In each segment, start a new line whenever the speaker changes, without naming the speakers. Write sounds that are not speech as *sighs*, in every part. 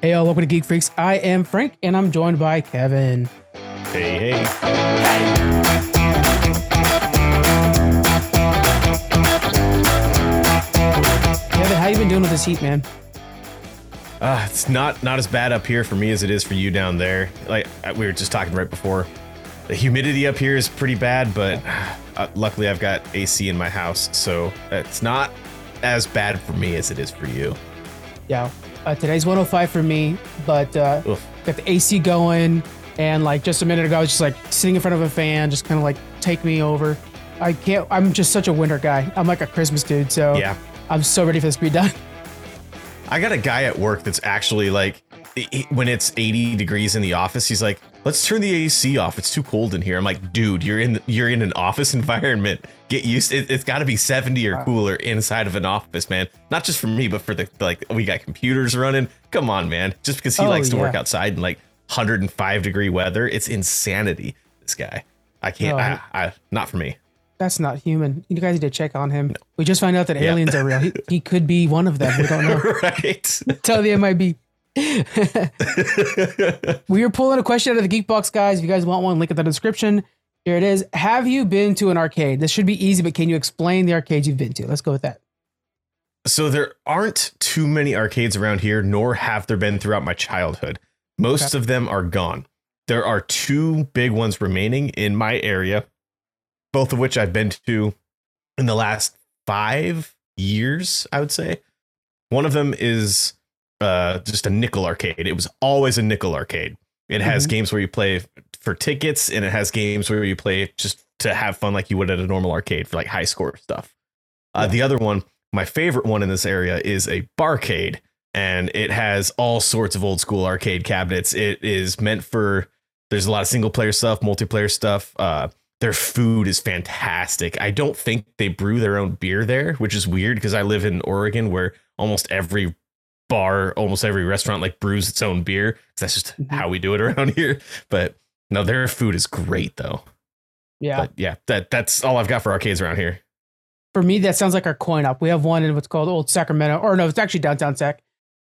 Hey, y'all, welcome to Geek Freaks. I am Frank, and I'm joined by Kevin.
Hey, hey. hey.
Kevin, how you been doing with this heat, man?
Uh, it's not not as bad up here for me as it is for you down there. Like uh, we were just talking right before, the humidity up here is pretty bad, but uh, luckily I've got AC in my house, so it's not as bad for me as it is for you.
Yeah, uh, today's 105 for me, but uh,
Oof.
got the AC going, and like just a minute ago, I was just like sitting in front of a fan, just kind of like take me over. I can't. I'm just such a winter guy. I'm like a Christmas dude, so
Yeah.
I'm so ready for this to be done.
I got a guy at work that's actually like, when it's 80 degrees in the office, he's like, "Let's turn the AC off. It's too cold in here." I'm like, "Dude, you're in you're in an office *laughs* environment. Get used. It, it's got to be 70 or cooler inside of an office, man. Not just for me, but for the like we got computers running. Come on, man. Just because he
Oh,
likes to work outside in like 105 degree weather, it's insanity. This guy, I can't.
No,
I, I, not for me.
That's not human. You guys need to check on him. We just found out that
Yeah.
aliens are real. He, he could be one of them. We don't *laughs* know.
right.
Tell the MIB. *laughs* we are pulling a question out of the Geek Box, guys. If you guys want one, link in the description. Here it is. Have you been to an arcade? This should be easy, but can you explain the arcades you've been to? Let's go with that.
So there aren't too many arcades around here, nor have there been throughout my childhood. Most of them are gone. There are two big ones remaining in my area, both of which I've been to in the last five years, I would say. One of them is uh, just a nickel arcade. It was always a nickel arcade. It has
Mhm.
games where you play for tickets, and it has games where you play just to have fun, like you would at a normal arcade for like high score stuff. Uh, The other one, my favorite one in this area, is a barcade, and it has all sorts of old school arcade cabinets. It is meant for. There's a lot of single player stuff, multiplayer stuff. Uh, their food is fantastic. I don't think they brew their own beer there, which is weird because I live in Oregon where almost every bar, almost every restaurant like brews its own beer. that's just
Mhm.
how we do it *laughs* around here. But no, their food is great though.
Yeah.
But yeah, that that's all I've got for arcades around here.
For me, that sounds like our coin up. We have one in what's called Old Sacramento, or no, it's actually downtown Sac.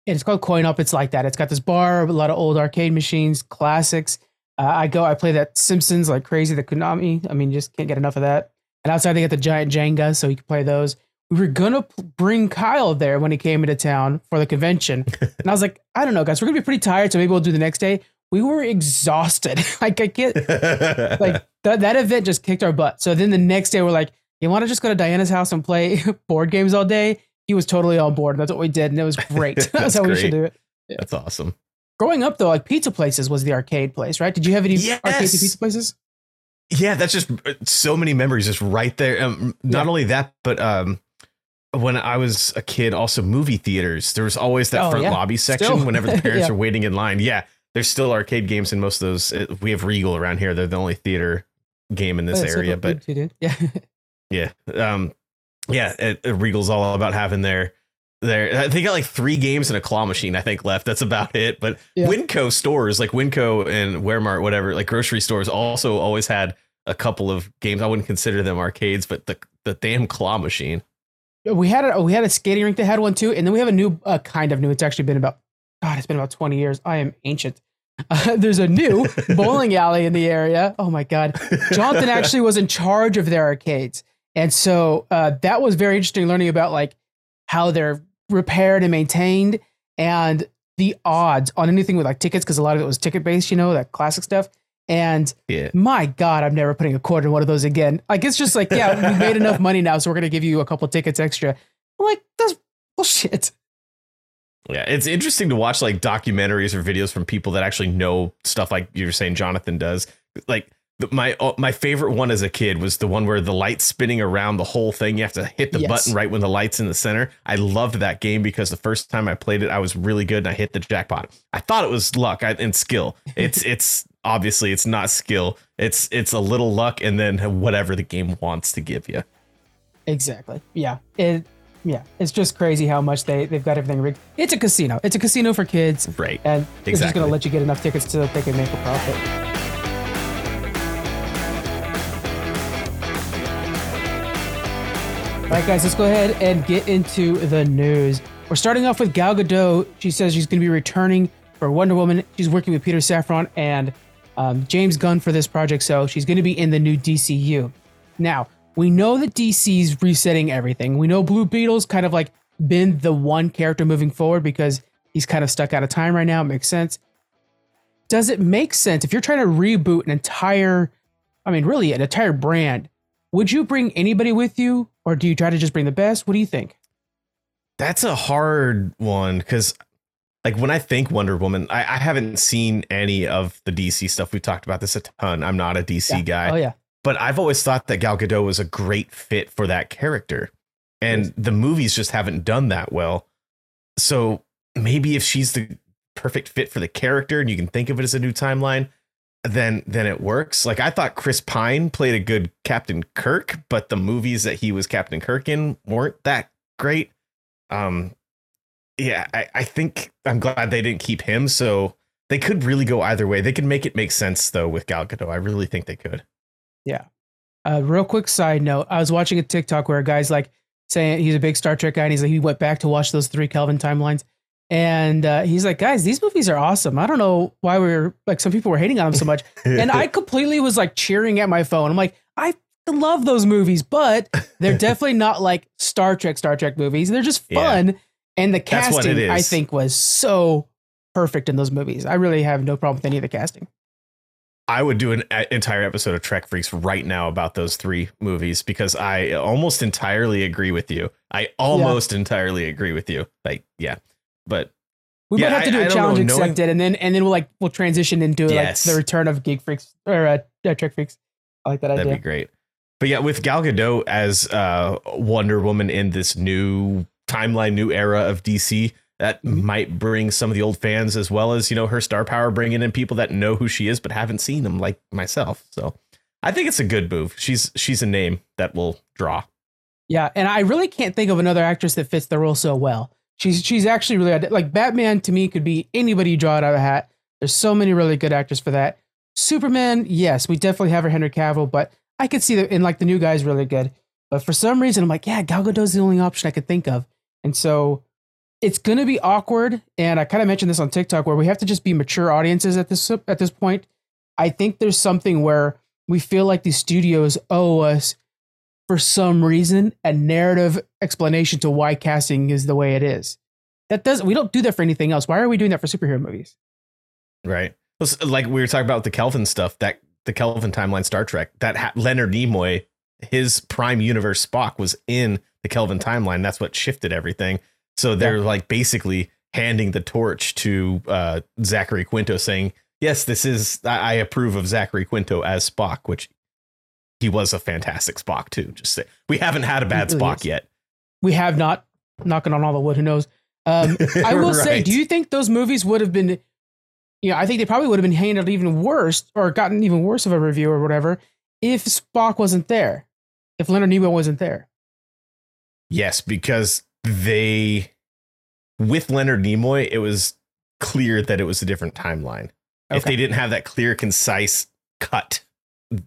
And it's called Coin-Op. It's like that. It's got this bar, a lot of old arcade machines, classics. Uh, I go, I play that Simpsons like crazy, the Konami. I mean, you just can't get enough of that. And outside, they got the giant Jenga, so you can play those. We were gonna p- bring Kyle there when he came into town for the convention, *laughs* and I was like, I don't know, guys, we're gonna be pretty tired, so maybe we'll do the next day. We were exhausted. *laughs* like I can't, *laughs* like that that event just kicked our butt. So then the next day we're like, you want to just go to Diana's house and play board games all day? He was totally on board. That's what we did, and it was great. that's
That's
how we should do it.
that's awesome.
Growing up though, like pizza places was the arcade place, right? Did you have any
Yes.
arcades and pizza places?
Yeah, that's just uh, so many memories just right there. Um, not
Yeah.
only that, but um, when I was a kid, also movie theaters. There was always that
Oh,
front
yeah.
lobby section
Still.
whenever *laughs* the parents
Yeah.
are waiting in line. Yeah, there's still arcade games in most of those. Uh, We have Regal around here. They're the only theater game in this
Oh,
area, but
yeah, *laughs*
yeah, um, yeah, it, it- Regal's all about having their their. They got like three games and a claw machine, I think, left. That's about it. But
Yeah.
Winco stores, like Winco and Waremart, whatever, like grocery stores, also always had a couple of games. I wouldn't consider them arcades, but the the damn claw machine.
We had a we had a skating rink that had one too, and then we have a new uh, kind of new. It's actually been about God, it's been about twenty years. I am ancient. *laughs* Uh, there's a new *laughs* bowling alley in the area. Oh my God, Jonathan *laughs* actually was in charge of their arcades. And so uh, that was very interesting learning about like how they're repaired and maintained and the odds on anything with like tickets, because a lot of it was ticket based, you know, that classic stuff. And
Yeah.
my God, I'm never putting a quarter in one of those again. Like it's just like, yeah, we made enough money now, so we're gonna give you a couple tickets extra. I'm like, that's bullshit.
Yeah, it's interesting to watch like documentaries or videos from people that actually know stuff like you were saying Jonathan does. Like the- my uh, my favorite one as a kid was the one where the light's spinning around the whole thing. You have to hit the
Yes.
button right when the light's in the center. I loved that game because the first time I played it, I was really good and I hit the jackpot. I thought it was luck and skill. It's *laughs* it's obviously it's not skill. It's it's a little luck and then whatever the game wants to give you.
Exactly. Yeah. It yeah. It's just crazy how much they, they've got everything rigged. It's a casino. It's a casino for kids.
Right.
And they're just gonna let you get enough tickets so that they can make a profit. All right, guys, let's go ahead and get into the news. We're starting off with Gal Gadot. She says she's going to be returning for Wonder Woman. She's working with Peter Safran and um, James Gunn for this project, so she's going to be in the new DCU. Now, we know that DC's resetting everything. We know Blue Beetle's kind of like been the one character moving forward because he's kind of stuck out of time right now. It makes sense. Does it make sense if you're trying to reboot an entire, I mean, really an entire brand? Would you bring anybody with you, or do you try to just bring the best? What do you think?
That's a hard one because, like, when I think Wonder Woman, I, I, haven't seen any of the DC stuff. We've talked about this a ton. I'm not a DC
yeah.
guy.
Oh yeah,
but I've always thought that Gal Gadot was a great fit for that character, and the movies just haven't done that well. So maybe if she's the perfect fit for the character and you can think of it as a new timeline, then then it works. Like I thought Chris Pine played a good Captain Kirk, but the movies that he was Captain Kirk in weren't that great. Um yeah, I, I think I'm glad they didn't keep him. So they could really go either way. They could make it make sense though with Gal Gadot. I really think they could.
Yeah. Uh, real quick side note: I was watching a TikTok where a guy's like saying he's a big Star Trek guy, and he's like he went back to watch those three Kelvin timelines, and uh, he's like, guys, these movies are awesome. I don't know why we are like some people were hating on them so much, *laughs* and I completely was like cheering at my phone. I'm like, I love those movies, but they're *laughs* definitely not like Star Trek Star Trek movies. They're just fun, yeah. And the casting I think was so perfect in those movies. I really have no problem with any of the casting.
I would do an entire episode of Trek Freaks right now about those three movies because I almost entirely agree with you. I almost yeah. entirely agree with you. Like, yeah but
we yeah, might have to do I, a challenge know, accepted, knowing... and then and then we'll like we'll transition into yes. like the return of Geek Freaks or uh, uh, Trek Freaks. I like that
That'd
idea.
That'd be great. But yeah, with Gal Gadot as uh, Wonder Woman in this new timeline, new era of DC, that mm-hmm. might bring some of the old fans as well as you know her star power, bringing in people that know who she is but haven't seen them, like myself. So I think it's a good move. She's she's a name that will draw.
Yeah, and I really can't think of another actress that fits the role so well. She's she's actually really like Batman to me could be anybody you draw it out of a hat. There's so many really good actors for that. Superman, yes, we definitely have her Henry Cavill, but I could see that in like the new guy's really good. But for some reason, I'm like, yeah, Gal Gadot's the only option I could think of, and so it's gonna be awkward. And I kind of mentioned this on TikTok where we have to just be mature audiences at this at this point. I think there's something where we feel like these studios owe us for some reason a narrative explanation to why casting is the way it is. That does we don't do that for anything else. Why are we doing that for superhero movies?
Right. Like we were talking about the Kelvin stuff, that the Kelvin timeline Star Trek, that ha- Leonard Nimoy, his prime universe Spock was in the Kelvin timeline. That's what shifted everything. So they're yeah. like basically handing the torch to uh, Zachary Quinto, saying, "Yes, this is I, I approve of Zachary Quinto as Spock," which he was a fantastic Spock too. Just say we haven't had a bad really Spock is. yet.
We have not. Knocking on all the wood. Who knows? Um, *laughs* I will right. say, do you think those movies would have been? You know, I think they probably would have been handled even worse or gotten even worse of a review or whatever if Spock wasn't there, if Leonard Nimoy wasn't there.
Yes, because they, with Leonard Nimoy, it was clear that it was a different timeline. Okay. If they didn't have that clear, concise cut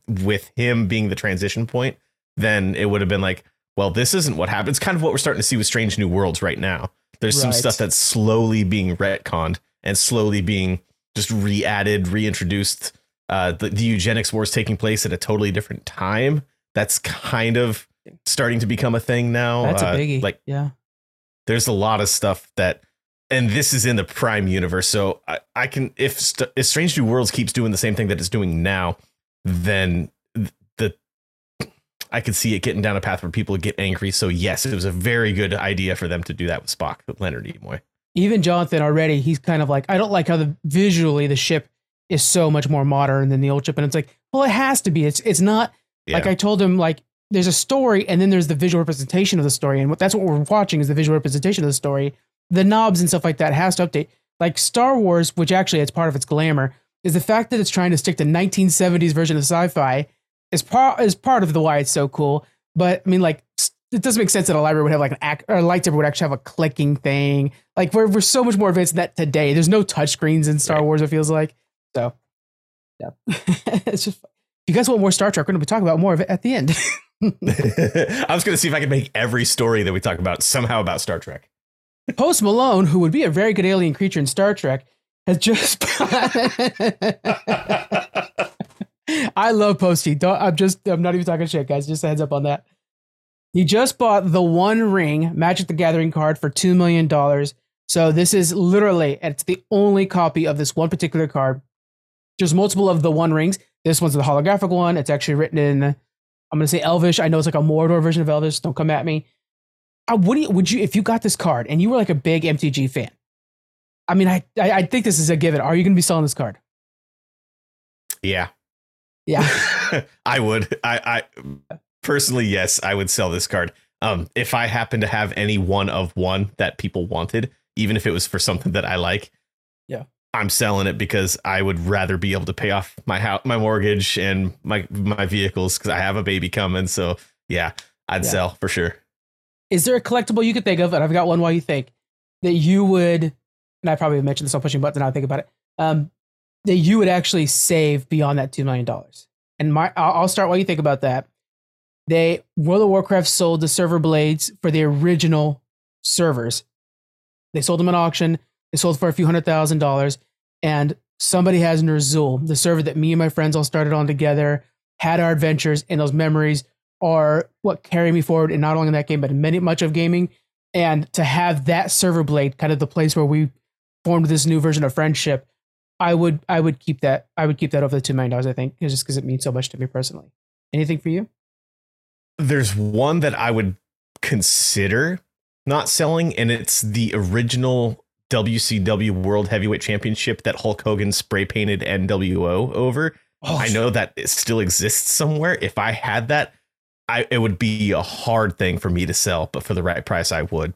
with him being the transition point, then it would have been like, well, this isn't what happened. It's kind of what we're starting to see with Strange New Worlds right now. There's right. some stuff that's slowly being retconned and slowly being just re-added, reintroduced. Uh, the, the eugenics wars taking place at a totally different time. That's kind of starting to become a thing now.
That's
uh,
a biggie.
Like,
yeah,
there's a lot of stuff that, and this is in the Prime universe. So I, I can if st- if Strange New Worlds keeps doing the same thing that it's doing now, then the I could see it getting down a path where people get angry. So yes, it was a very good idea for them to do that with Spock, Leonard Nimoy.
Even Jonathan already, he's kind of like, I don't like how the visually the ship is so much more modern than the old ship, and it's like, well, it has to be. It's it's not yeah. like I told him like there's a story and then there's the visual representation of the story, and what that's what we're watching is the visual representation of the story. The knobs and stuff like that has to update. Like Star Wars, which actually it's part of its glamour, is the fact that it's trying to stick to 1970s version of sci-fi is part is part of the why it's so cool. But I mean, like, it doesn't make sense that a library would have like an act or a lightsaber would actually have a clicking thing. Like, we're we're so much more advanced than that today. There's no touchscreens in Star right. Wars. It feels like so. Yeah, *laughs* it's just. If you guys want more Star Trek, we're going to be talking about more of it at the end. *laughs* *laughs*
I was going to see if I could make every story that we talk about somehow about Star Trek.
Post Malone, who would be a very good alien creature in Star Trek, has just. *laughs* I love Posty. Don't, I'm just. I'm not even talking shit, guys. Just a heads up on that. He just bought the One Ring Magic the Gathering card for two million dollars. So this is literally, it's the only copy of this one particular card. There's multiple of the One Rings. This one's the holographic one. It's actually written in. I'm gonna say Elvish. I know it's like a Mordor version of Elvish. Don't come at me. I, what do you, would you if you got this card and you were like a big MTG fan? I mean, I I, I think this is a given. Are you gonna be selling this card?
Yeah.
Yeah. *laughs*
I would. I, I personally, yes, I would sell this card. Um, if I happen to have any one of one that people wanted, even if it was for something that I like,
Yeah.
I'm selling it because I would rather be able to pay off my house, my mortgage, and my my vehicles because I have a baby coming. So yeah, I'd
Yeah.
sell for sure.
Is there a collectible you could think of? And I've got one while you think that you would, and I probably mentioned this on pushing buttons. Now I think about it. Um, that you would actually save beyond that two million dollars. And my, I'll start while you think about that. They World of Warcraft sold the server blades for the original servers. They sold them at auction. They sold for a few hundred thousand dollars. And somebody has Ner'zhul, the server that me and my friends all started on together, had our adventures, and those memories are what carry me forward and not only in that game but in many much of gaming. And to have that server blade kind of the place where we formed this new version of friendship i would i would keep that i would keep that over the two million dollars i think just because it means so much to me personally. Anything for you?
There's one that I would consider not selling, and it's the original WCW World Heavyweight Championship that Hulk Hogan spray painted NWO over.
oh,
I know that it still exists somewhere. If I had that, I it would be a hard thing for me to sell, but for the right price, I would.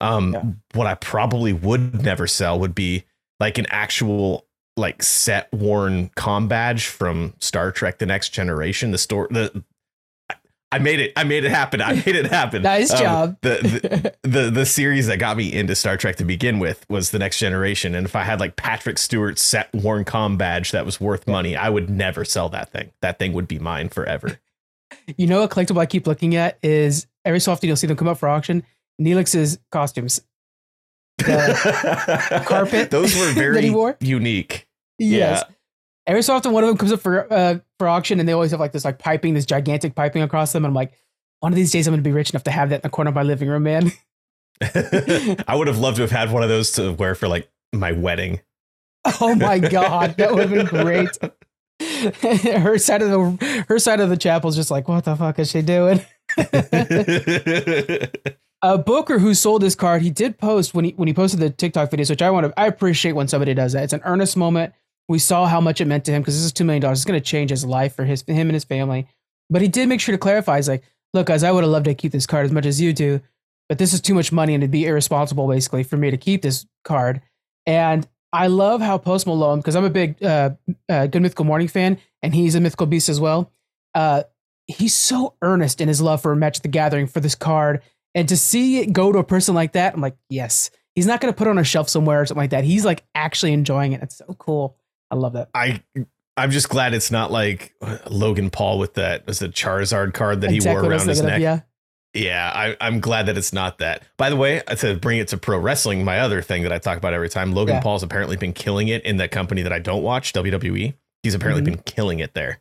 Um,
Yeah.
what I probably would never sell would be like an actual like set worn com badge from Star Trek: The Next Generation. The store the I- made it. I made it happen. I made it happen. *laughs*
Nice
Um,
job.
The, the the the series that got me into Star Trek to begin with was the Next Generation, and if I had like Patrick Stewart's set worn com badge that was worth money, I would never sell that thing. That thing would be mine forever. *laughs*
you know what collectible i keep looking at is every so often you'll see them come up for auction neelix's costumes the *laughs* carpet
Those were very unique.
yes every so often one of them comes up for uh, for auction and they always have like this like piping this gigantic piping across them and i'm like one of these days i'm gonna be rich enough to have that in the corner of my living room man *laughs* *laughs*
I would have loved to have had one of those to wear for like my wedding.
Oh my god, that would have been great. *laughs* her side of the her side of the chapel is just like, what the fuck is she doing? uh, Booker, who sold this card, he did post when he when he posted the TikTok videos, which I want to. I appreciate when somebody does that. It's an earnest moment. We saw how much it meant to him because this is two million dollars. It's going to change his life for his him and his family. But he did make sure to clarify. He's like, look, guys, I would have loved to keep this card as much as you do, but this is too much money and it'd be irresponsible basically for me to keep this card. And I love how Post Malone, because I'm a big uh, uh, Good Mythical Morning fan, and he's a Mythical Beast as well. Uh, he's so earnest in his love for Magic the Gathering for this card, and to see it go to a person like that, I'm like, yes. He's not going to put on a shelf somewhere or something like that. He's like actually enjoying it. It's so cool. I love that.
I I'm just glad it's not like Logan Paul with that was a Charizard card that he wore
what I was
around his neck.
of, Yeah.
Yeah, I, I'm glad that it's not that. By the way, to bring it to pro wrestling, my other thing that I talk about every time, Logan
Yeah.
Paul's apparently been killing it in that company that I don't watch, WWE. He's apparently
Mhm.
been killing it there.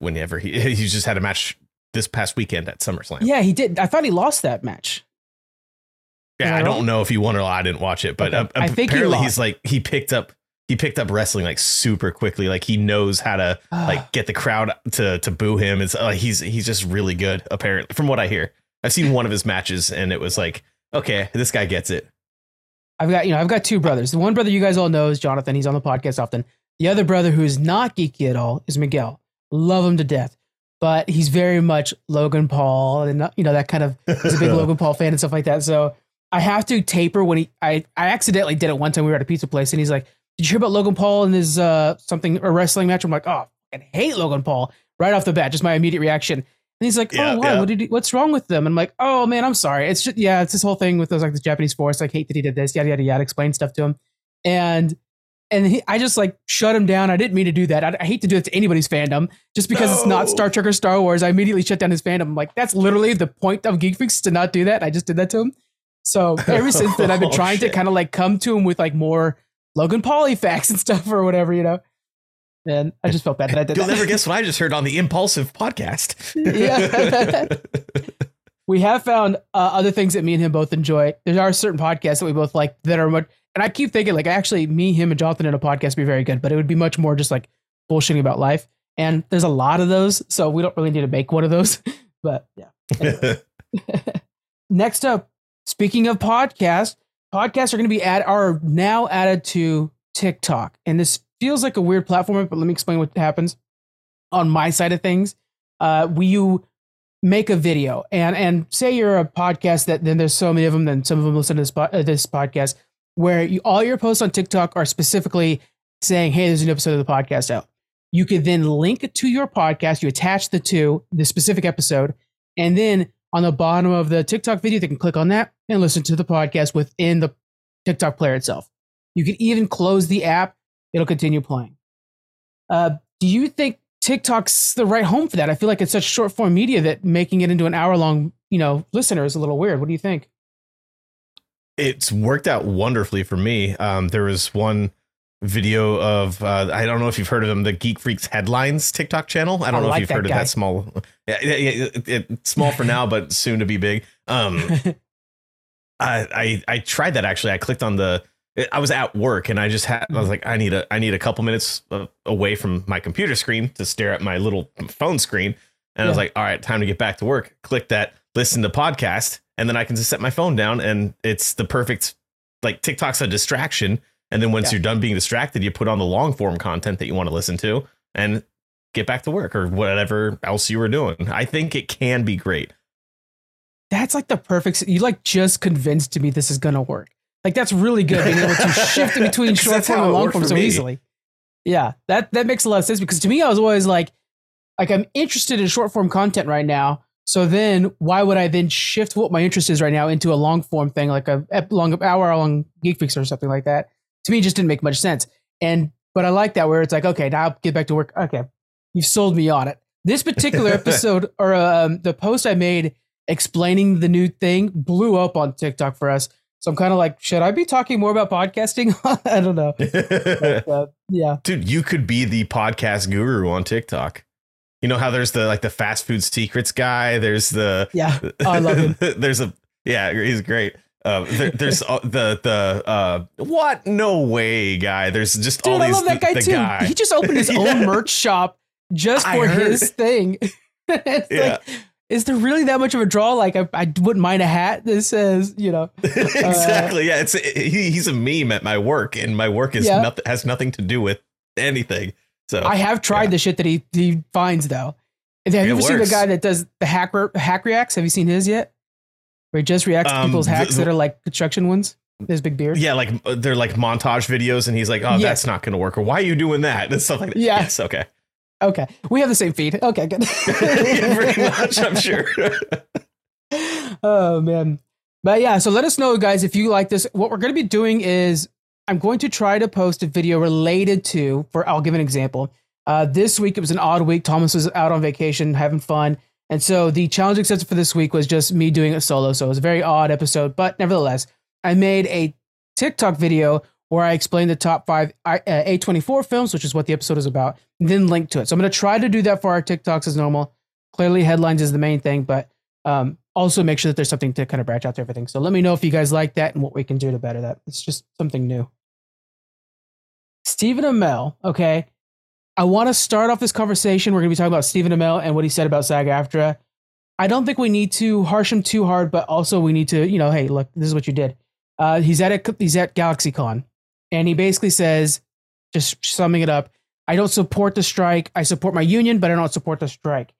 Whenever he *laughs* he's just had a match this past weekend at SummerSlam.
Yeah, he did. I thought he lost that match.
Yeah,
I
I don't know if he won or not. I didn't watch it, but
Okay.
uh,
I think he
apparently
lost.
he's like he picked up he picked up wrestling like super quickly. Like he knows how to ah. like get the crowd to to boo him. It's like he's he's just really good. Apparently, from what I hear, I've seen one of his matches and it was like, okay, this guy gets it.
I've got, you know, I've got two brothers. The one brother you guys all know is Jonathan. He's on the podcast often. The other brother who's not geeky at all is Miguel. Love him to death. But he's very much Logan Paul and you know that kind of he's a big *laughs* Logan Paul fan and stuff like that. So I have to taper when he I I accidentally did it one time we were at a pizza place and he's like, Did you hear about Logan Paul and his uh something a wrestling match? I'm like, Oh, I hate Logan Paul right off the bat, just my immediate reaction. And he's like,
Yeah,
Oh, why?
yeah.
What did he, what's wrong with them? And I'm like, Oh man, I'm sorry. It's just yeah, it's this whole thing with those like the Japanese force. Like, hate that he did this, yada yada yada, explain stuff to him. And and he, I just like shut him down. I didn't mean to do that. I, I hate to do it to anybody's fandom just because it's not Star Trek or Star Wars. I immediately shut down his fandom. I'm like, that's literally the point of Geek Freaks to not do that. I just did that to him. So ever since then, I've been *laughs*
Oh,
trying to kind of like come to him with like more Logan Paul facts and stuff or whatever, you know. And I just felt bad that I did
You'll
that.
never guess what I just heard on the Impulsive podcast.
Yeah. *laughs* we have found uh, other things that me and him both enjoy. There are certain podcasts that we both like that are much, and I keep thinking like actually me, him, and Jonathan in a podcast would be very good, but it would be much more just like bullshitting about life. And there's a lot of those, so we don't really need to make one of those. *laughs* But yeah. *laughs* Anyway. Next up, speaking of podcasts, podcasts are going to be add are now added to TikTok, and this feels like a weird platform. But let me explain what happens on my side of things. Uh, we you make a video, and and say you're a podcast that then there's so many of them, then some of them listen to this uh, this podcast where you, all your posts on TikTok are specifically saying, "Hey, there's an episode of the podcast out." You could then link to your podcast. You attach the two, the specific episode, and then on the bottom of the TikTok video, they can click on that and listen to the podcast within the TikTok player itself. You can even close the app, it'll continue playing. Uh, do you think TikTok's the right home for that? I feel like it's such short form media that making it into an hour long, you know, listener is a little weird. What do you think?
it's worked out wonderfully for me. Um, there was one video of uh, I don't know if you've heard of them, the Geek Freaks headlines TikTok channel. I don't
I
know
like
if you've heard
guy.
of that small, yeah, yeah, yeah, it, it- small for now, but *laughs* soon to be big. Um, *laughs* I, I I tried that actually. I clicked on the. I was at work and I just had. I was like, I need a I need a couple minutes away from my computer screen to stare at my little phone screen. And I was like, all right, time to get back to work. Click that, listen to podcast, and then I can just set my phone down, and it's the perfect. Like TikTok's a distraction, and then once
Yeah.
you're done being distracted, you put on the long form content that you want to listen to, and get back to work or whatever else you were doing. I think it can be great.
that's like the perfect. You like just convinced me this is gonna work. Like that's really good being able to shift *laughs* between short form and long form so
me.
easily. Yeah, that that makes a lot of sense because to me, I was always like, like I'm interested in short form content right now. So then, why would I then shift what my interest is right now into a long form thing, like a long hour long Geek fix or something like that? To me, it just didn't make much sense. And but I like that where it's like, okay, now I'll get back to work. Okay, you've sold me on it. This particular *laughs* episode or um, the post I made explaining the new thing blew up on TikTok for us. So I'm kind of like, should I be talking more about podcasting? *laughs* I don't know. *laughs* But, uh, yeah.
Dude, you could be the podcast guru on TikTok. You know how there's the like the fast food secrets guy. There's the
Yeah. Oh, I love him.
there's a yeah, he's great. Uh, there, there's uh, the the uh what no way guy. There's just
Dude,
all
I
these
love that guy
the
too.
guy.
He just opened his *laughs*
Yeah.
own merch shop just for his thing. *laughs* it's
Yeah.
like, is there really that much of a draw? Like, I, I wouldn't mind a hat that says, you know, *laughs*
exactly. yeah, it's he, he's a meme at my work, and my work is
Yeah.
nothing has nothing to do with anything. So
I have tried
yeah.
the shit that he he finds though. Have you
It
ever seen the guy that does the hack hack reacts? Have you seen his yet? Where he just reacts to
Um,
people's hacks
the-
that are like construction ones. His big beard.
yeah, like uh, they're like montage videos, and he's like, "Oh,
Yes.
that's not going to work," or "Why are you doing that?" and stuff like that.
Yeah.
Yes, okay.
Okay, we have the same feed. Okay, good. *laughs*
Pretty much, I'm sure. *laughs*
oh man, but yeah. So let us know, guys, if you like this. What we're going to be doing is I'm going to try to post a video related to. For I'll give an example. Uh, this week it was an odd week. Thomas was out on vacation having fun, and so the challenge accepted for this week was just me doing it solo. So it was a very odd episode, but nevertheless, I made a TikTok video where I explained the top five uh, A24 films, which is what the episode is about, then link to it. So I'm going to try to do that for our TikToks as normal. Clearly, headlines is the main thing, but um, also make sure that there's something to kind of branch out to everything. So let me know if you guys like that and what we can do to better that. It's just something new. Stephen Amell, okay. I want to start off this conversation. We're going to be talking about Stephen Amell and what he said about SAG AFTRA. I don't think we need to harsh him too hard, but also we need to, you know, hey, look, this is what you did. Uh, he's at a, he's at GalaxyCon, and he basically says, just summing it up, I don't support the strike. I support my union, but I don't support the strike.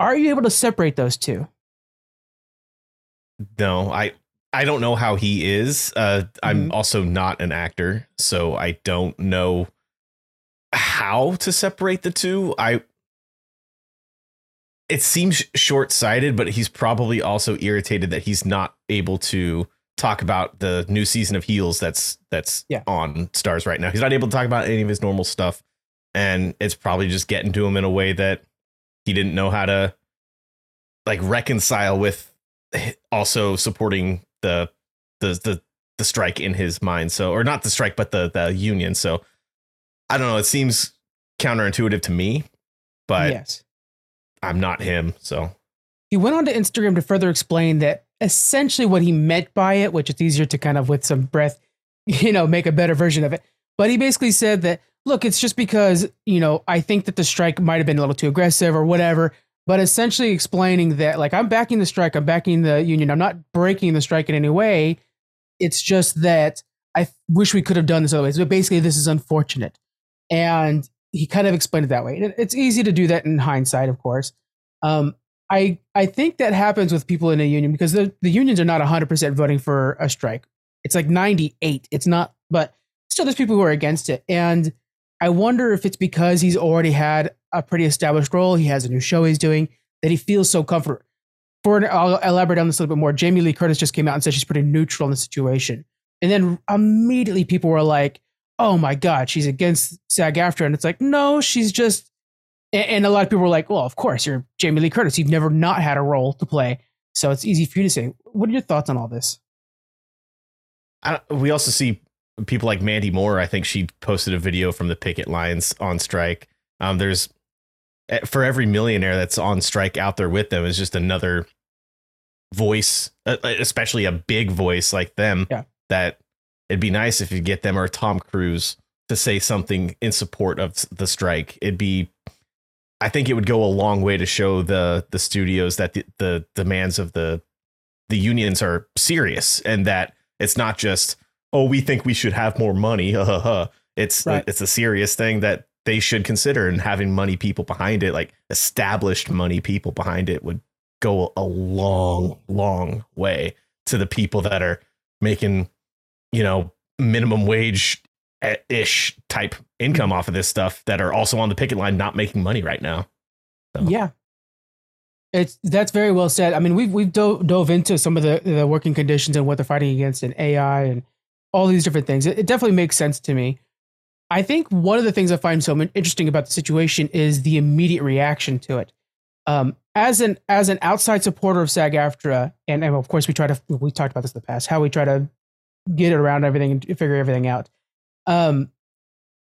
Are you able to separate those two?
no, I I don't know how he is. Uh, I'm
Mhm.
also not an actor, so I don't know how to separate the two. I it seems short sighted, but he's probably also irritated that he's not able to talk about the new season of Heels that's that's
Yeah.
on Starz right now. He's not able to talk about any of his normal stuff, and it's probably just getting to him in a way that he didn't know how to like reconcile with also supporting the the the the strike in his mind. So, or not the strike, but the the union. So, I don't know. It seems counterintuitive to me, but
yes.
I'm not him. So,
He went on to Instagram to further explain that essentially what he meant by it, which it's easier to kind of with some breath, *laughs* you know, make a better version of it. But he basically said that, look, it's just because, you know, I think that the strike might have been a little too aggressive or whatever. But essentially explaining that, like, I'm backing the strike, I'm backing the union, I'm not breaking the strike in any way. It's just that I wish we could have done this otherwise. But basically, this is unfortunate. And he kind of explained it that way. It's easy to do that in hindsight, of course. Um, I I think that happens with people in a union because the, the unions are not 100% voting for a strike. It's like 98. It's not, but still there's people who are against it. And I wonder if it's because he's already had a pretty established role. He has a new show he's doing that he feels so comfortable. For I'll elaborate on this a little bit more. Jamie Lee Curtis just came out and said she's pretty neutral in the situation. And then immediately people were like, oh my God, she's against SAG AFTRA. And it's like, no, she's just and, a lot of people were like, well, of course, you're Jamie Lee Curtis. You've never not had a role to play. So it's easy for you to say. What are your thoughts on all this?
I, we also see people like Mandy Moore. I think she posted a video from the picket lines on strike. Um, there's eh, for every millionaire that's on strike out there with them is just another voice, uh, especially a big voice like them.
Yeah.
That it'd be nice if you get them or Tom Cruise to say something in support of the strike. It'd be, I think it would go a long way to show the the studios that the, the demands of the the unions are serious and that it's not just oh we think we should have more money. *laughs* it's
Right.
it's a serious thing that they should consider and having money people behind it, like established money people behind it, would go a long, long way to the people that are making, you know, minimum wage eh, ish type income off of this stuff that are also on the picket line not making money right now. So,
Yeah. It's that's very well said. I mean, we've we've dove, dove into some of the, the working conditions and what they're fighting against in AI and all these different things. It, it definitely makes sense to me. I think one of the things I find so interesting about the situation is the immediate reaction to it. Um, as an as an outside supporter of SAG-AFTRA, and, and of course we try to we talked about this in the past, how we try to get around everything and figure everything out. Um,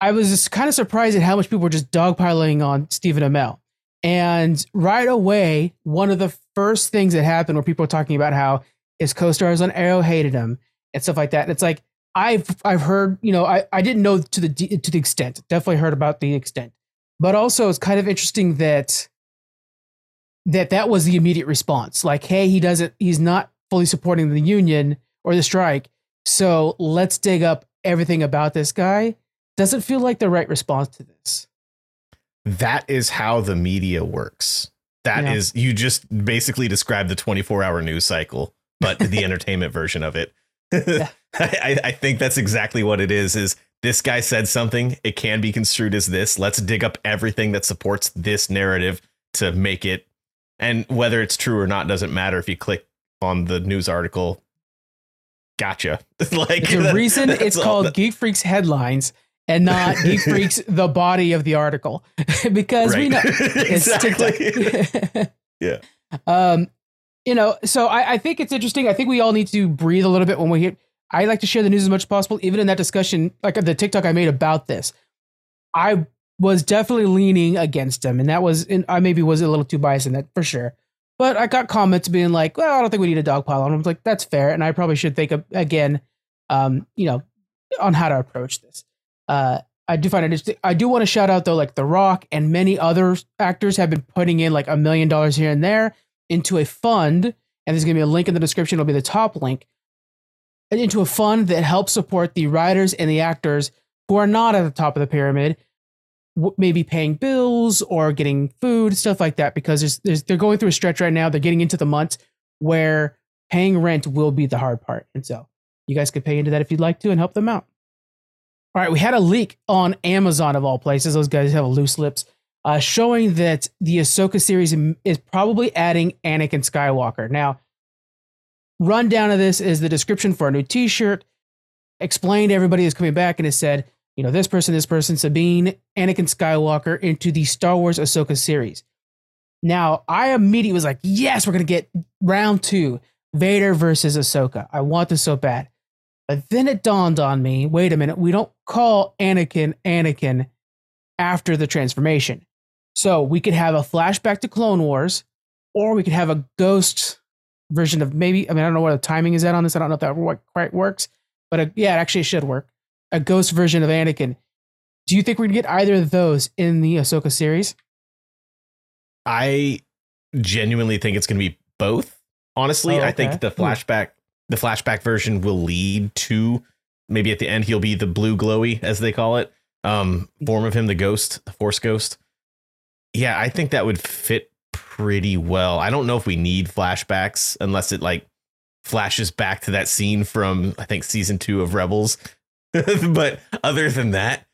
I was just kind of surprised at how much people were just dogpiling on Stephen Amell. And right away, one of the first things that happened were people were talking about how his co-stars on Arrow hated him and stuff like that. And it's like I've I've heard, you know, I, I didn't know to the to the extent. Definitely heard about the extent. But also it's kind of interesting that that that was the immediate response. Like, hey, he doesn't he's not fully supporting the union or the strike. So let's dig up everything about this guy. Doesn't feel like the right response to this.
that is how the media works. That
Yeah.
is, you just basically described the 24 hour news cycle, but the *laughs* entertainment version of it. *laughs* I, I think that's exactly what it is. Is this guy said something? It can be construed as this. Let's dig up everything that supports this narrative to make it. And whether it's true or not doesn't matter if you click on the news article. Gotcha. *laughs* like
The reason
that's
it's called
that-
Geek Freaks headlines and not *laughs* Geek Freaks the body of the article *laughs* because we know it's
exactly.
TikTok.
Yeah.
Um, you know, so I, I think it's interesting. I think we all need to breathe a little bit when we hear. I like to share the news as much as possible, even in that discussion, like the TikTok I made about this. I was definitely leaning against him, and that was, and I maybe was a little too biased in that for sure. But I got comments being like, "Well, I don't think we need a dog pile him." I was like, "That's fair," and I probably should think of, again, um, you know, on how to approach this. Uh, I do find it interesting. I do want to shout out though, like The Rock and many other actors have been putting in like a million dollars here and there into a fund, and there's gonna be a link in the description. It'll be the top link into a fund that helps support the writers and the actors who are not at the top of the pyramid, maybe paying bills or getting food, stuff like that. Because there's, there's they're going through a stretch right now. They're getting into the month where paying rent will be the hard part, and so you guys could pay into that if you'd like to and help them out. All right, we had a leak on Amazon of all places. Those guys have loose lips, uh, showing that the Ahsoka series is probably adding Anakin Skywalker. Now, rundown of this is the description for a new T-shirt. Explained everybody is coming back, and it said, you know, this person, this person, Sabine, Anakin Skywalker into the Star Wars Ahsoka series. Now, I immediately was like, yes, we're gonna get round two, Vader versus Ahsoka. I want this so bad. But then it dawned on me wait a minute, we don't call Anakin Anakin after the transformation. So we could have a flashback to Clone Wars, or we could have a ghost version of maybe, I mean, I don't know what the timing is at on this. I don't know if that quite works, but a, yeah, it actually should work. A ghost version of Anakin. Do you think we're to get either of those in the Ahsoka series?
I genuinely think it's going to be both. Honestly, oh, okay. I think the flashback the flashback version will lead to maybe at the end he'll be the blue glowy as they call it um form of him the ghost the force ghost yeah i think that would fit pretty well i don't know if we need flashbacks unless it like flashes back to that scene from i think season two of rebels *laughs* but other than that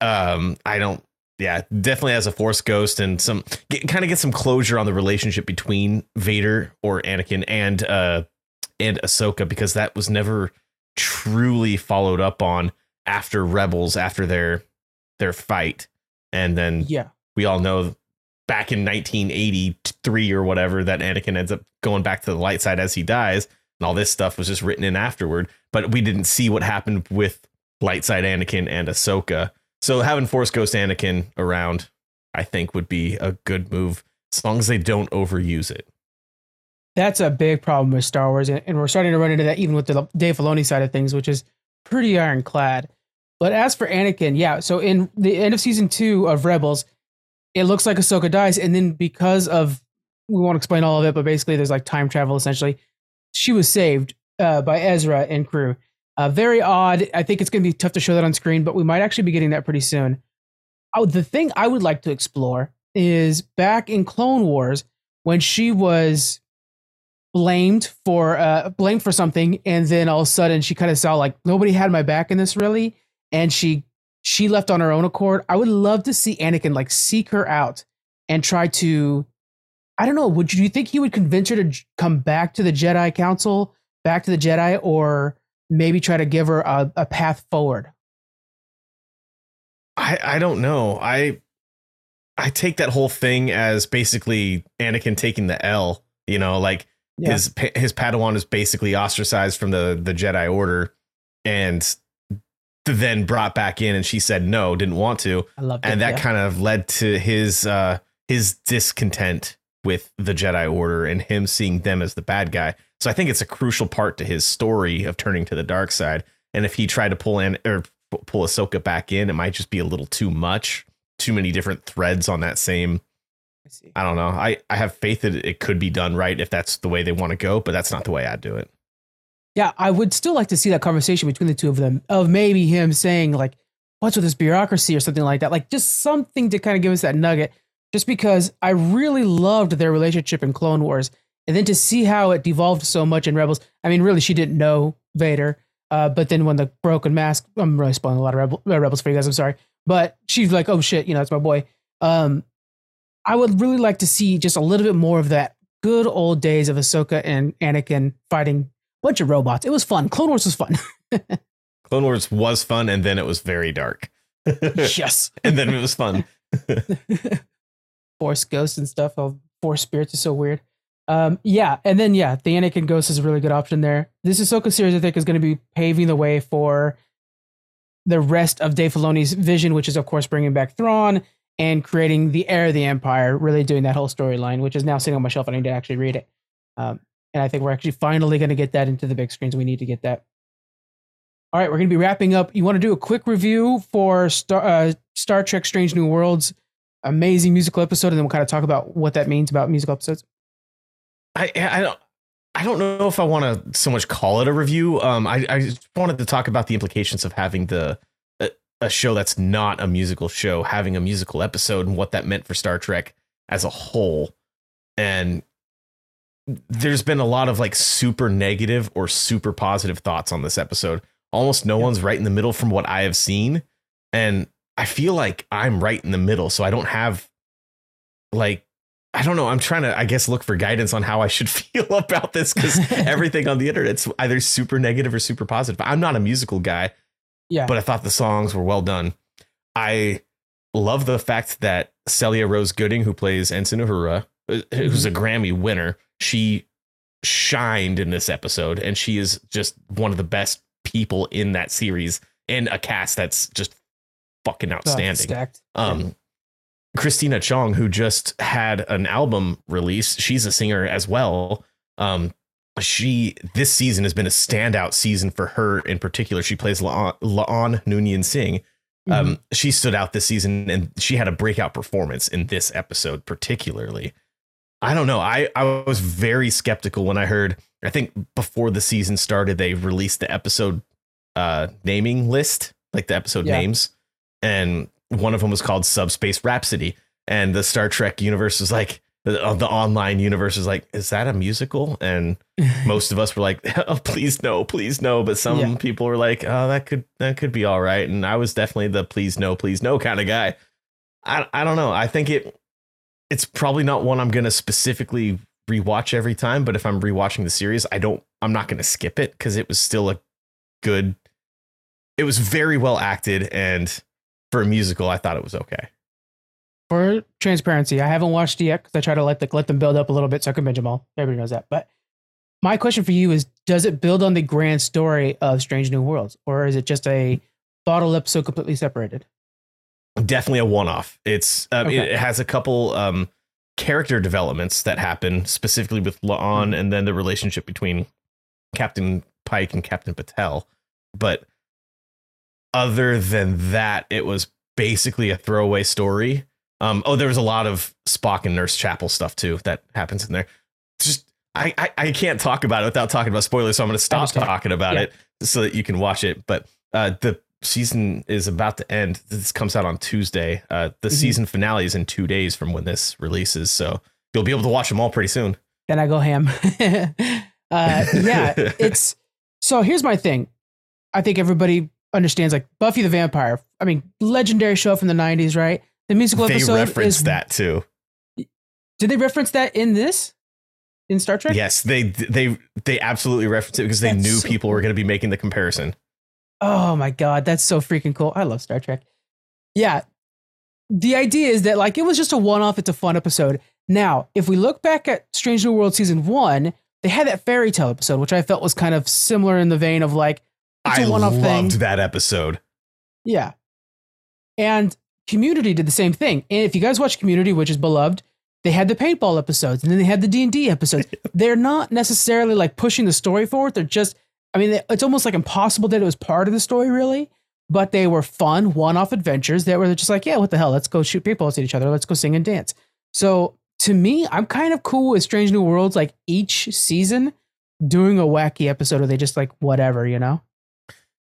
um i don't yeah definitely as a force ghost and some get, kind of get some closure on the relationship between vader or anakin and uh and Ahsoka because that was never truly followed up on after Rebels after their their fight. And then
yeah,
we all know back in 1983 or whatever that Anakin ends up going back to the light side as he dies. And all this stuff was just written in afterward, but we didn't see what happened with light side Anakin and Ahsoka. So having Force Ghost Anakin around, I think would be a good move as long as they don't overuse it
that's a big problem with Star Wars, and, we're starting to run into that even with the Dave Filoni side of things, which is pretty ironclad. But as for Anakin, yeah, so in the end of season two of Rebels, it looks like Ahsoka dies, and then because of we won't explain all of it, but basically there's like time travel essentially. She was saved uh, by Ezra and crew. Uh, very odd. I think it's going to be tough to show that on screen, but we might actually be getting that pretty soon. Oh, the thing I would like to explore is back in Clone Wars when she was blamed for uh blamed for something and then all of a sudden she kind of saw like nobody had my back in this really and she she left on her own accord i would love to see anakin like seek her out and try to i don't know would you, do you think he would convince her to come back to the jedi council back to the jedi or maybe try to give her a, a path forward
i i don't know i i take that whole thing as basically anakin taking the l you know like yeah. his his Padawan is basically ostracized from the the Jedi Order, and then brought back in, and she said no, didn't want to, I love and that yeah. kind of led to his uh his discontent with the Jedi Order and him seeing them as the bad guy. So I think it's a crucial part to his story of turning to the dark side. And if he tried to pull in or pull Ahsoka back in, it might just be a little too much, too many different threads on that same I see. I don't know. I, I have faith that it could be done right if that's the way they want to go, but that's not the way I'd do it.
Yeah, I would still like to see that conversation between the two of them of maybe him saying like, "What's with this bureaucracy?" or something like that. Like just something to kind of give us that nugget. Just because I really loved their relationship in Clone Wars, and then to see how it devolved so much in Rebels. I mean, really, she didn't know Vader, uh, but then when the broken mask, I'm really spoiling a lot of Rebel, uh, Rebels for you guys. I'm sorry, but she's like, "Oh shit," you know, it's my boy. Um, I would really like to see just a little bit more of that good old days of Ahsoka and Anakin fighting a bunch of robots. It was fun. Clone Wars was fun. *laughs*
Clone Wars was fun, and then it was very dark. *laughs*
yes.
and then it was fun. *laughs*
Force ghosts and stuff. Oh, Force spirits is so weird. Um, yeah, and then yeah, the Anakin Ghost is a really good option there. This Ahsoka series, I think, is going to be paving the way for the rest of Dave Filoni's vision, which is of course bringing back Thrawn and creating the heir of the empire, really doing that whole storyline, which is now sitting on my shelf. I need to actually read it. Um, and I think we're actually finally going to get that into the big screens. We need to get that. All right, we're going to be wrapping up. You want to do a quick review for Star, uh, Star Trek Strange New Worlds, amazing musical episode, and then we'll kind of talk about what that means about musical episodes.
I, I don't. I don't know if I want to so much call it a review. Um, I, I just wanted to talk about the implications of having the a show that's not a musical show having a musical episode and what that meant for Star Trek as a whole. And there's been a lot of like super negative or super positive thoughts on this episode. Almost no one's right in the middle from what I have seen. And I feel like I'm right in the middle. So I don't have like I don't know. I'm trying to, I guess, look for guidance on how I should *laughs* feel about this because *laughs* everything on the internet's either super negative or super positive. I'm not a musical guy.
Yeah.
But I thought the songs were well done. I love the fact that Celia Rose Gooding, who plays Ensign Uhura, uh, who's a mm-hmm. Grammy winner, she shined in this episode and she is just one of the best people in that series and a cast that's just fucking outstanding.
stacked.
Um, Christina Chong, who just had an album release, she's a singer as well. Um, she this season has been a standout season for her in particular. She plays Laon, La'an Noonien Singh. Um,
Mhm.
she stood out this season, and she had a breakout performance in this episode, particularly. I don't know. I I was very skeptical when I heard. I think before the season started, they released the episode uh, naming list, like the episode
Yeah.
names, and one of them was called Subspace Rhapsody, and the Star Trek universe was like the, uh, the online universe is like, is that a musical? And *laughs* most of us were like, *laughs* oh, please no, please no. But some
Yeah.
people were like, oh, that could that could be all right. And I was definitely the please no, please no kind of guy. I I don't know. I think it it's probably not one I'm gonna specifically rewatch every time. But if I'm rewatching the series, I don't. I'm not gonna skip it because it was still a good. It was very well acted, and for a musical, I thought it was okay.
For transparency, I haven't watched it yet because I try to let the, let them build up a little bit so I can binge them all. Everybody knows that. But my question for you is: Does it build on the grand story of Strange New Worlds, or is it just a bottle episode completely separated?
definitely a one-off. It's um,
Okay.
it has a couple um, character developments that happen specifically with La'an, and then the relationship between Captain Pike and Captain Batel. But other than that, it was basically a throwaway story. Um, oh, there was a lot of Spock and Nurse Chapel stuff too that happens in there. Just I, I, I can't talk about it without talking about spoilers, so I'm going to stop
understand.
talking about
Yeah.
it so that you can watch it. But uh, the season is about to end. This comes out on Tuesday. Uh, the
Mhm.
season finale is in two days from when this releases, so you'll be able to watch them all pretty soon.
Then I go ham. *laughs* uh, yeah, *laughs* it's so. Here's my thing. I think everybody understands like Buffy the Vampire. I mean, legendary show from the '90s, right? The musical
they
episode
reference
is
that too.
Did they reference that in this? In Star Trek?
Yes, they they they absolutely reference it because they
That's
knew
so
people were going to be making the comparison.
Oh my god, that's so freaking cool. I love Star Trek. Yeah. The idea is that like it was just a one-off, it's a fun episode. Now, if we look back at Strange New World season 1, they had that fairy tale episode which I felt was kind of similar in the vein of like it's
I
a one-off
loved
thing.
that episode.
Yeah. And Community did the same thing. And if you guys watch Community, which is beloved, they had the paintball episodes and then they had the D&D episodes. *laughs* They're not necessarily like pushing the story forward. They're just I mean, it's almost like impossible that it was part of the story really, but they were fun one-off adventures that were just like, yeah, what the hell? Let's go shoot people at each other. Let's go sing and dance. So, to me, I'm kind of cool with Strange New Worlds like each season doing a wacky episode or they just like whatever, you know?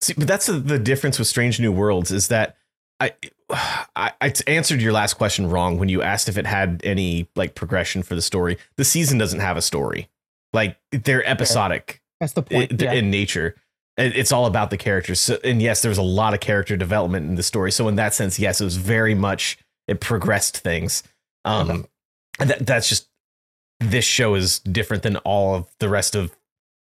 See, but that's the, the difference with Strange New Worlds is that I, *sighs* I I answered your last question wrong when you asked if it had any like progression for the story. The season doesn't have a story. Like they're episodic
That's the point.
i-
yeah.
in nature. It's all about the characters. So, and yes, there's a lot of character development in the story. So in that sense, yes, it was very much it progressed things. Um,
Okay.
and that, that's just this show is different than all of the rest of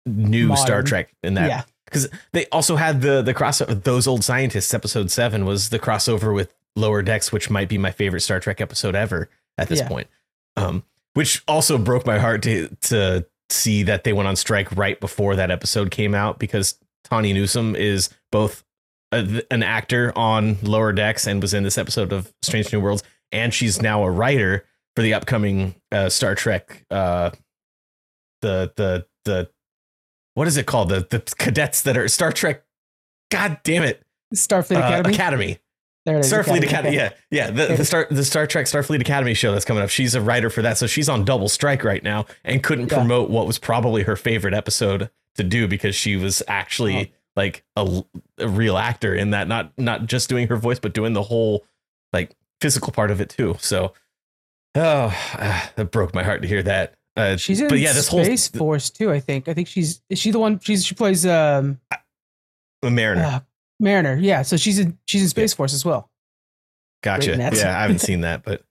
new Star Trek in that
yeah.
Because they also had the the crossover. Those old scientists episode seven was the crossover with Lower Decks, which might be my favorite Star Trek episode ever at this
Yeah.
point. Um, which also broke my heart to to see that they went on strike right before that episode came out because Tawny Newsome is both a, an actor on Lower Decks and was in this episode of Strange New Worlds, and she's now a writer for the upcoming uh, Star Trek. Uh, the the the what is it called? The the cadets that are Star Trek. God damn it!
Starfleet
Uh,
Academy.
Academy.
there it is.
Starfleet Academy.
okay.
Yeah, yeah. The, the Star the Star Trek Starfleet Academy show that's coming up. She's a writer for that, so she's on double strike right now and couldn't
Yeah.
promote what was probably her favorite episode to do because she was actually
Oh.
like a, a real actor in that, not not just doing her voice, but doing the whole like physical part of it too. So, oh, *sighs* that broke my heart to hear that. Uh,
She's in
but yeah, this whole
Space Force too. I think. I think she's is she the one? She's she plays um a
Mariner.
uh, Mariner. Yeah. So she's in she's in Space Force as well.
Gotcha. Yeah, I haven't seen that, but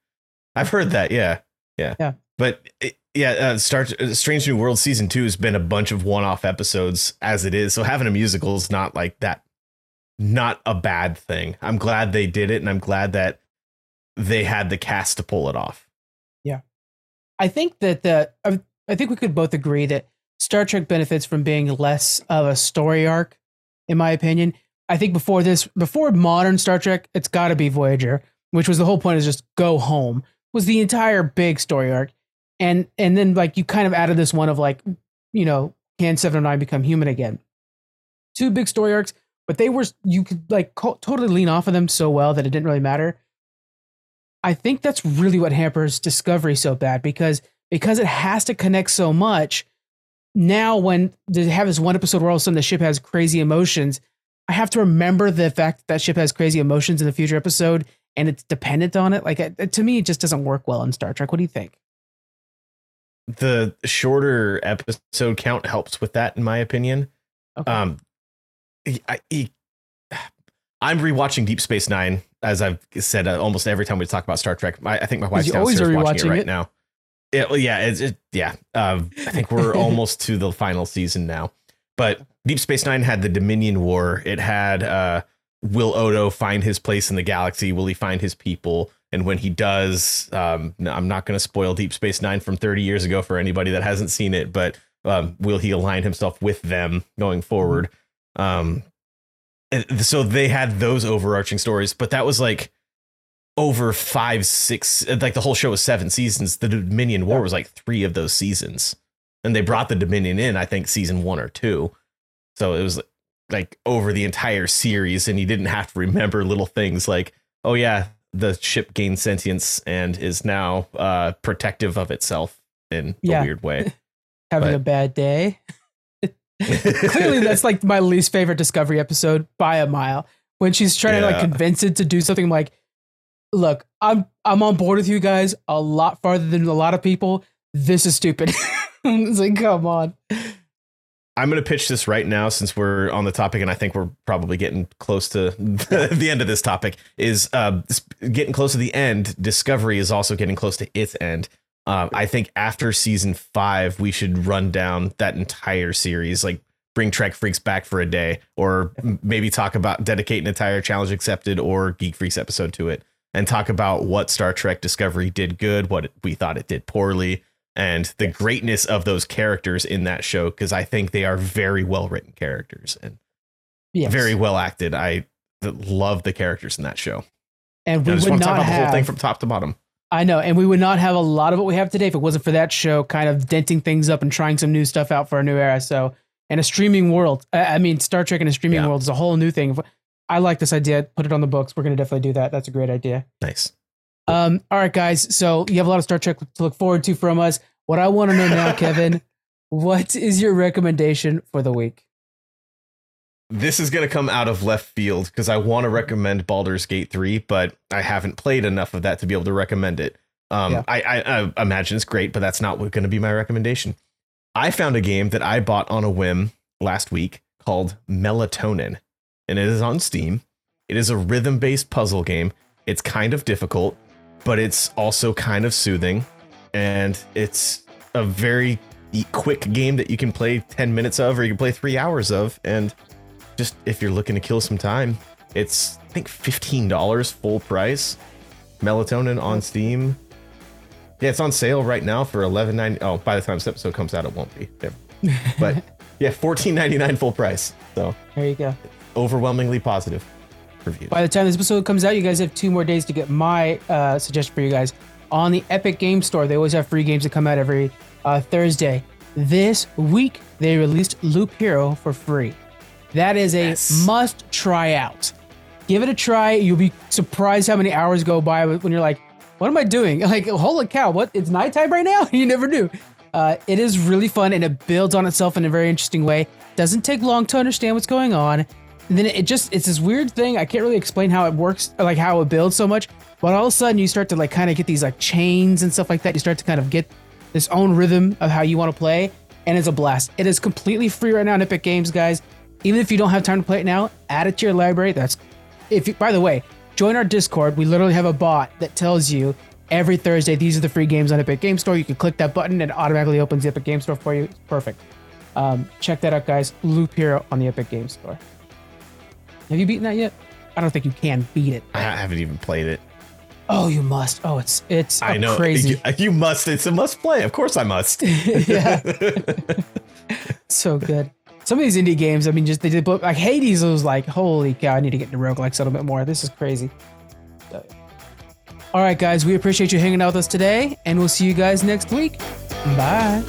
I've heard that. Yeah, yeah,
Yeah.
But it, yeah, uh, Star uh, Strange New World season two has been a bunch of one-off episodes as it is. So having a musical is not like that. Not a bad thing. I'm glad they did it, and I'm glad that they had the cast to pull it off.
I think that the I, think we could both agree that Star Trek benefits from being less of a story arc in my opinion. I think before this, before modern Star Trek, it's got to be Voyager, which was the whole point is just go home. Was the entire big story arc, and and then like you kind of added this one of like, you know, can Seven of Nine become human again? Two big story arcs, but they were you could like co- totally lean off of them so well that it didn't really matter. I think that's really what hampers Discovery so bad because because it has to connect so much. Now, when they have this one episode where all of a sudden the ship has crazy emotions, I have to remember the fact that that ship has crazy emotions in the future episode and it's dependent on it. Like it, to me, it just doesn't work well in Star Trek. What do you think?
The shorter episode count helps with that, in my opinion. Okay. Um, I, I, I'm rewatching Deep Space Nine, as I've said uh, almost every time we talk about Star Trek. I, I think my wife's downstairs watching it right it? now. It, well, yeah, it's it, yeah. Um, I think we're *laughs* almost to the final season now. But Deep Space Nine had the Dominion War. It had uh, will Odo find his place in the galaxy? Will he find his people? And when he does, um, I'm not going to spoil Deep Space Nine from 30 years ago for anybody that hasn't seen it, but um, will he align himself with them going forward? Um, so they had those overarching stories, but that was like over five, six, like the whole show was seven seasons. The Dominion War was like three of those seasons. And they brought the Dominion in, I think, season one or two. So it was like over the entire series, and you didn't have to remember little things like, oh, yeah, the ship gained sentience and is now uh, protective of itself in yeah. a weird way. *laughs*
Having but, a bad day. *laughs* Clearly, that's like my least favorite Discovery episode by a mile. When she's trying yeah. to like convince it to do something like, look, I'm I'm on board with you guys a lot farther than a lot of people. This is stupid. *laughs* it's like, come on.
I'm going to pitch this right now since we're on the topic, and I think we're probably getting close to *laughs* the end of this topic. Is uh, getting close to the end. Discovery is also getting close to its end. Uh, I think after season five, we should run down that entire series, like bring Trek Freaks back for a day, or maybe talk about dedicate an entire Challenge Accepted or Geek Freaks episode to it and talk about what Star Trek Discovery did good, what we thought it did poorly, and the greatness of those characters in that show because I think they are very well written characters and yes. very well acted. I love the characters in that show.
And we and I just would want to talk about have,
the whole thing from top to bottom.
I know, and we would not have a lot of what we have today if it wasn't for that show kind of denting things up and trying some new stuff out for a new era. So, in a streaming world, I mean, Star Trek in a streaming yeah. world is a whole new thing. I like this idea. Put it on the books. We're going to definitely do that. That's a great idea.
Nice.
Um, all right, guys. So you have a lot of Star Trek to look forward to from us. What I want to know now, *laughs* Kevin, what is your recommendation for the week?
This is going to come out of left field because I want to recommend Baldur's Gate 3, but I haven't played enough of that to be able to recommend it. Um, yeah. I, I, I imagine it's great, but that's not going to be my recommendation. I found a game that I bought on a whim last week called Melatonin and it is on Steam. It is a rhythm based puzzle game. It's kind of difficult, but it's also kind of soothing. And it's a very quick game that you can play 10 minutes of or you can play three hours of. And just if you're looking to kill some time, it's, I think, $15 full price. Melatonin on Steam. Yeah, it's on sale right now for $11.90. Oh, by the time this episode comes out, it won't be. *laughs* But yeah, $14.99 full price. So
there you go
overwhelmingly positive reviews.
By the time this episode comes out, you guys have two more days to get my uh, suggestion for you guys on the Epic Game Store. They always have free games that come out every uh, Thursday. This week, they released Loop Hero for free. That is a yes. must try out. Give it a try. You'll be surprised how many hours go by when you're like, what am I doing? *laughs* Like, holy cow, what? It's nighttime right now? *laughs* you never knew. Uh, it is really fun and it builds on itself in a very interesting way. Doesn't take long to understand what's going on. And then it just it's this weird thing. I can't really explain how it works, like how it builds so much. But all of a sudden, you start to like kind of get these like chains and stuff like that. You start to kind of get this own rhythm of how you want to play, and it's a blast. It is completely free right now on Epic Games, guys. Even if you don't have time to play it now, add it to your library. That's if you, by the way, join our Discord. We literally have a bot that tells you every Thursday these are the free games on Epic Game Store. You can click that button and it automatically opens the Epic Game Store for you. It's perfect. Um, check that out, guys. Loop Hero on the Epic Game Store. Have you beaten that yet? I don't think you can beat it.
I haven't even played it.
Oh, you must. Oh, it's it's I know crazy.
You, you, must. It's a must play. Of course, I must. *laughs* yeah. *laughs* *laughs*
so good. Some of these indie games, I mean, just they did like Hades was like, holy cow, I need to get into roguelikes a little bit more. This is crazy. All right, guys, we appreciate you hanging out with us today, and we'll see you guys next week. Bye.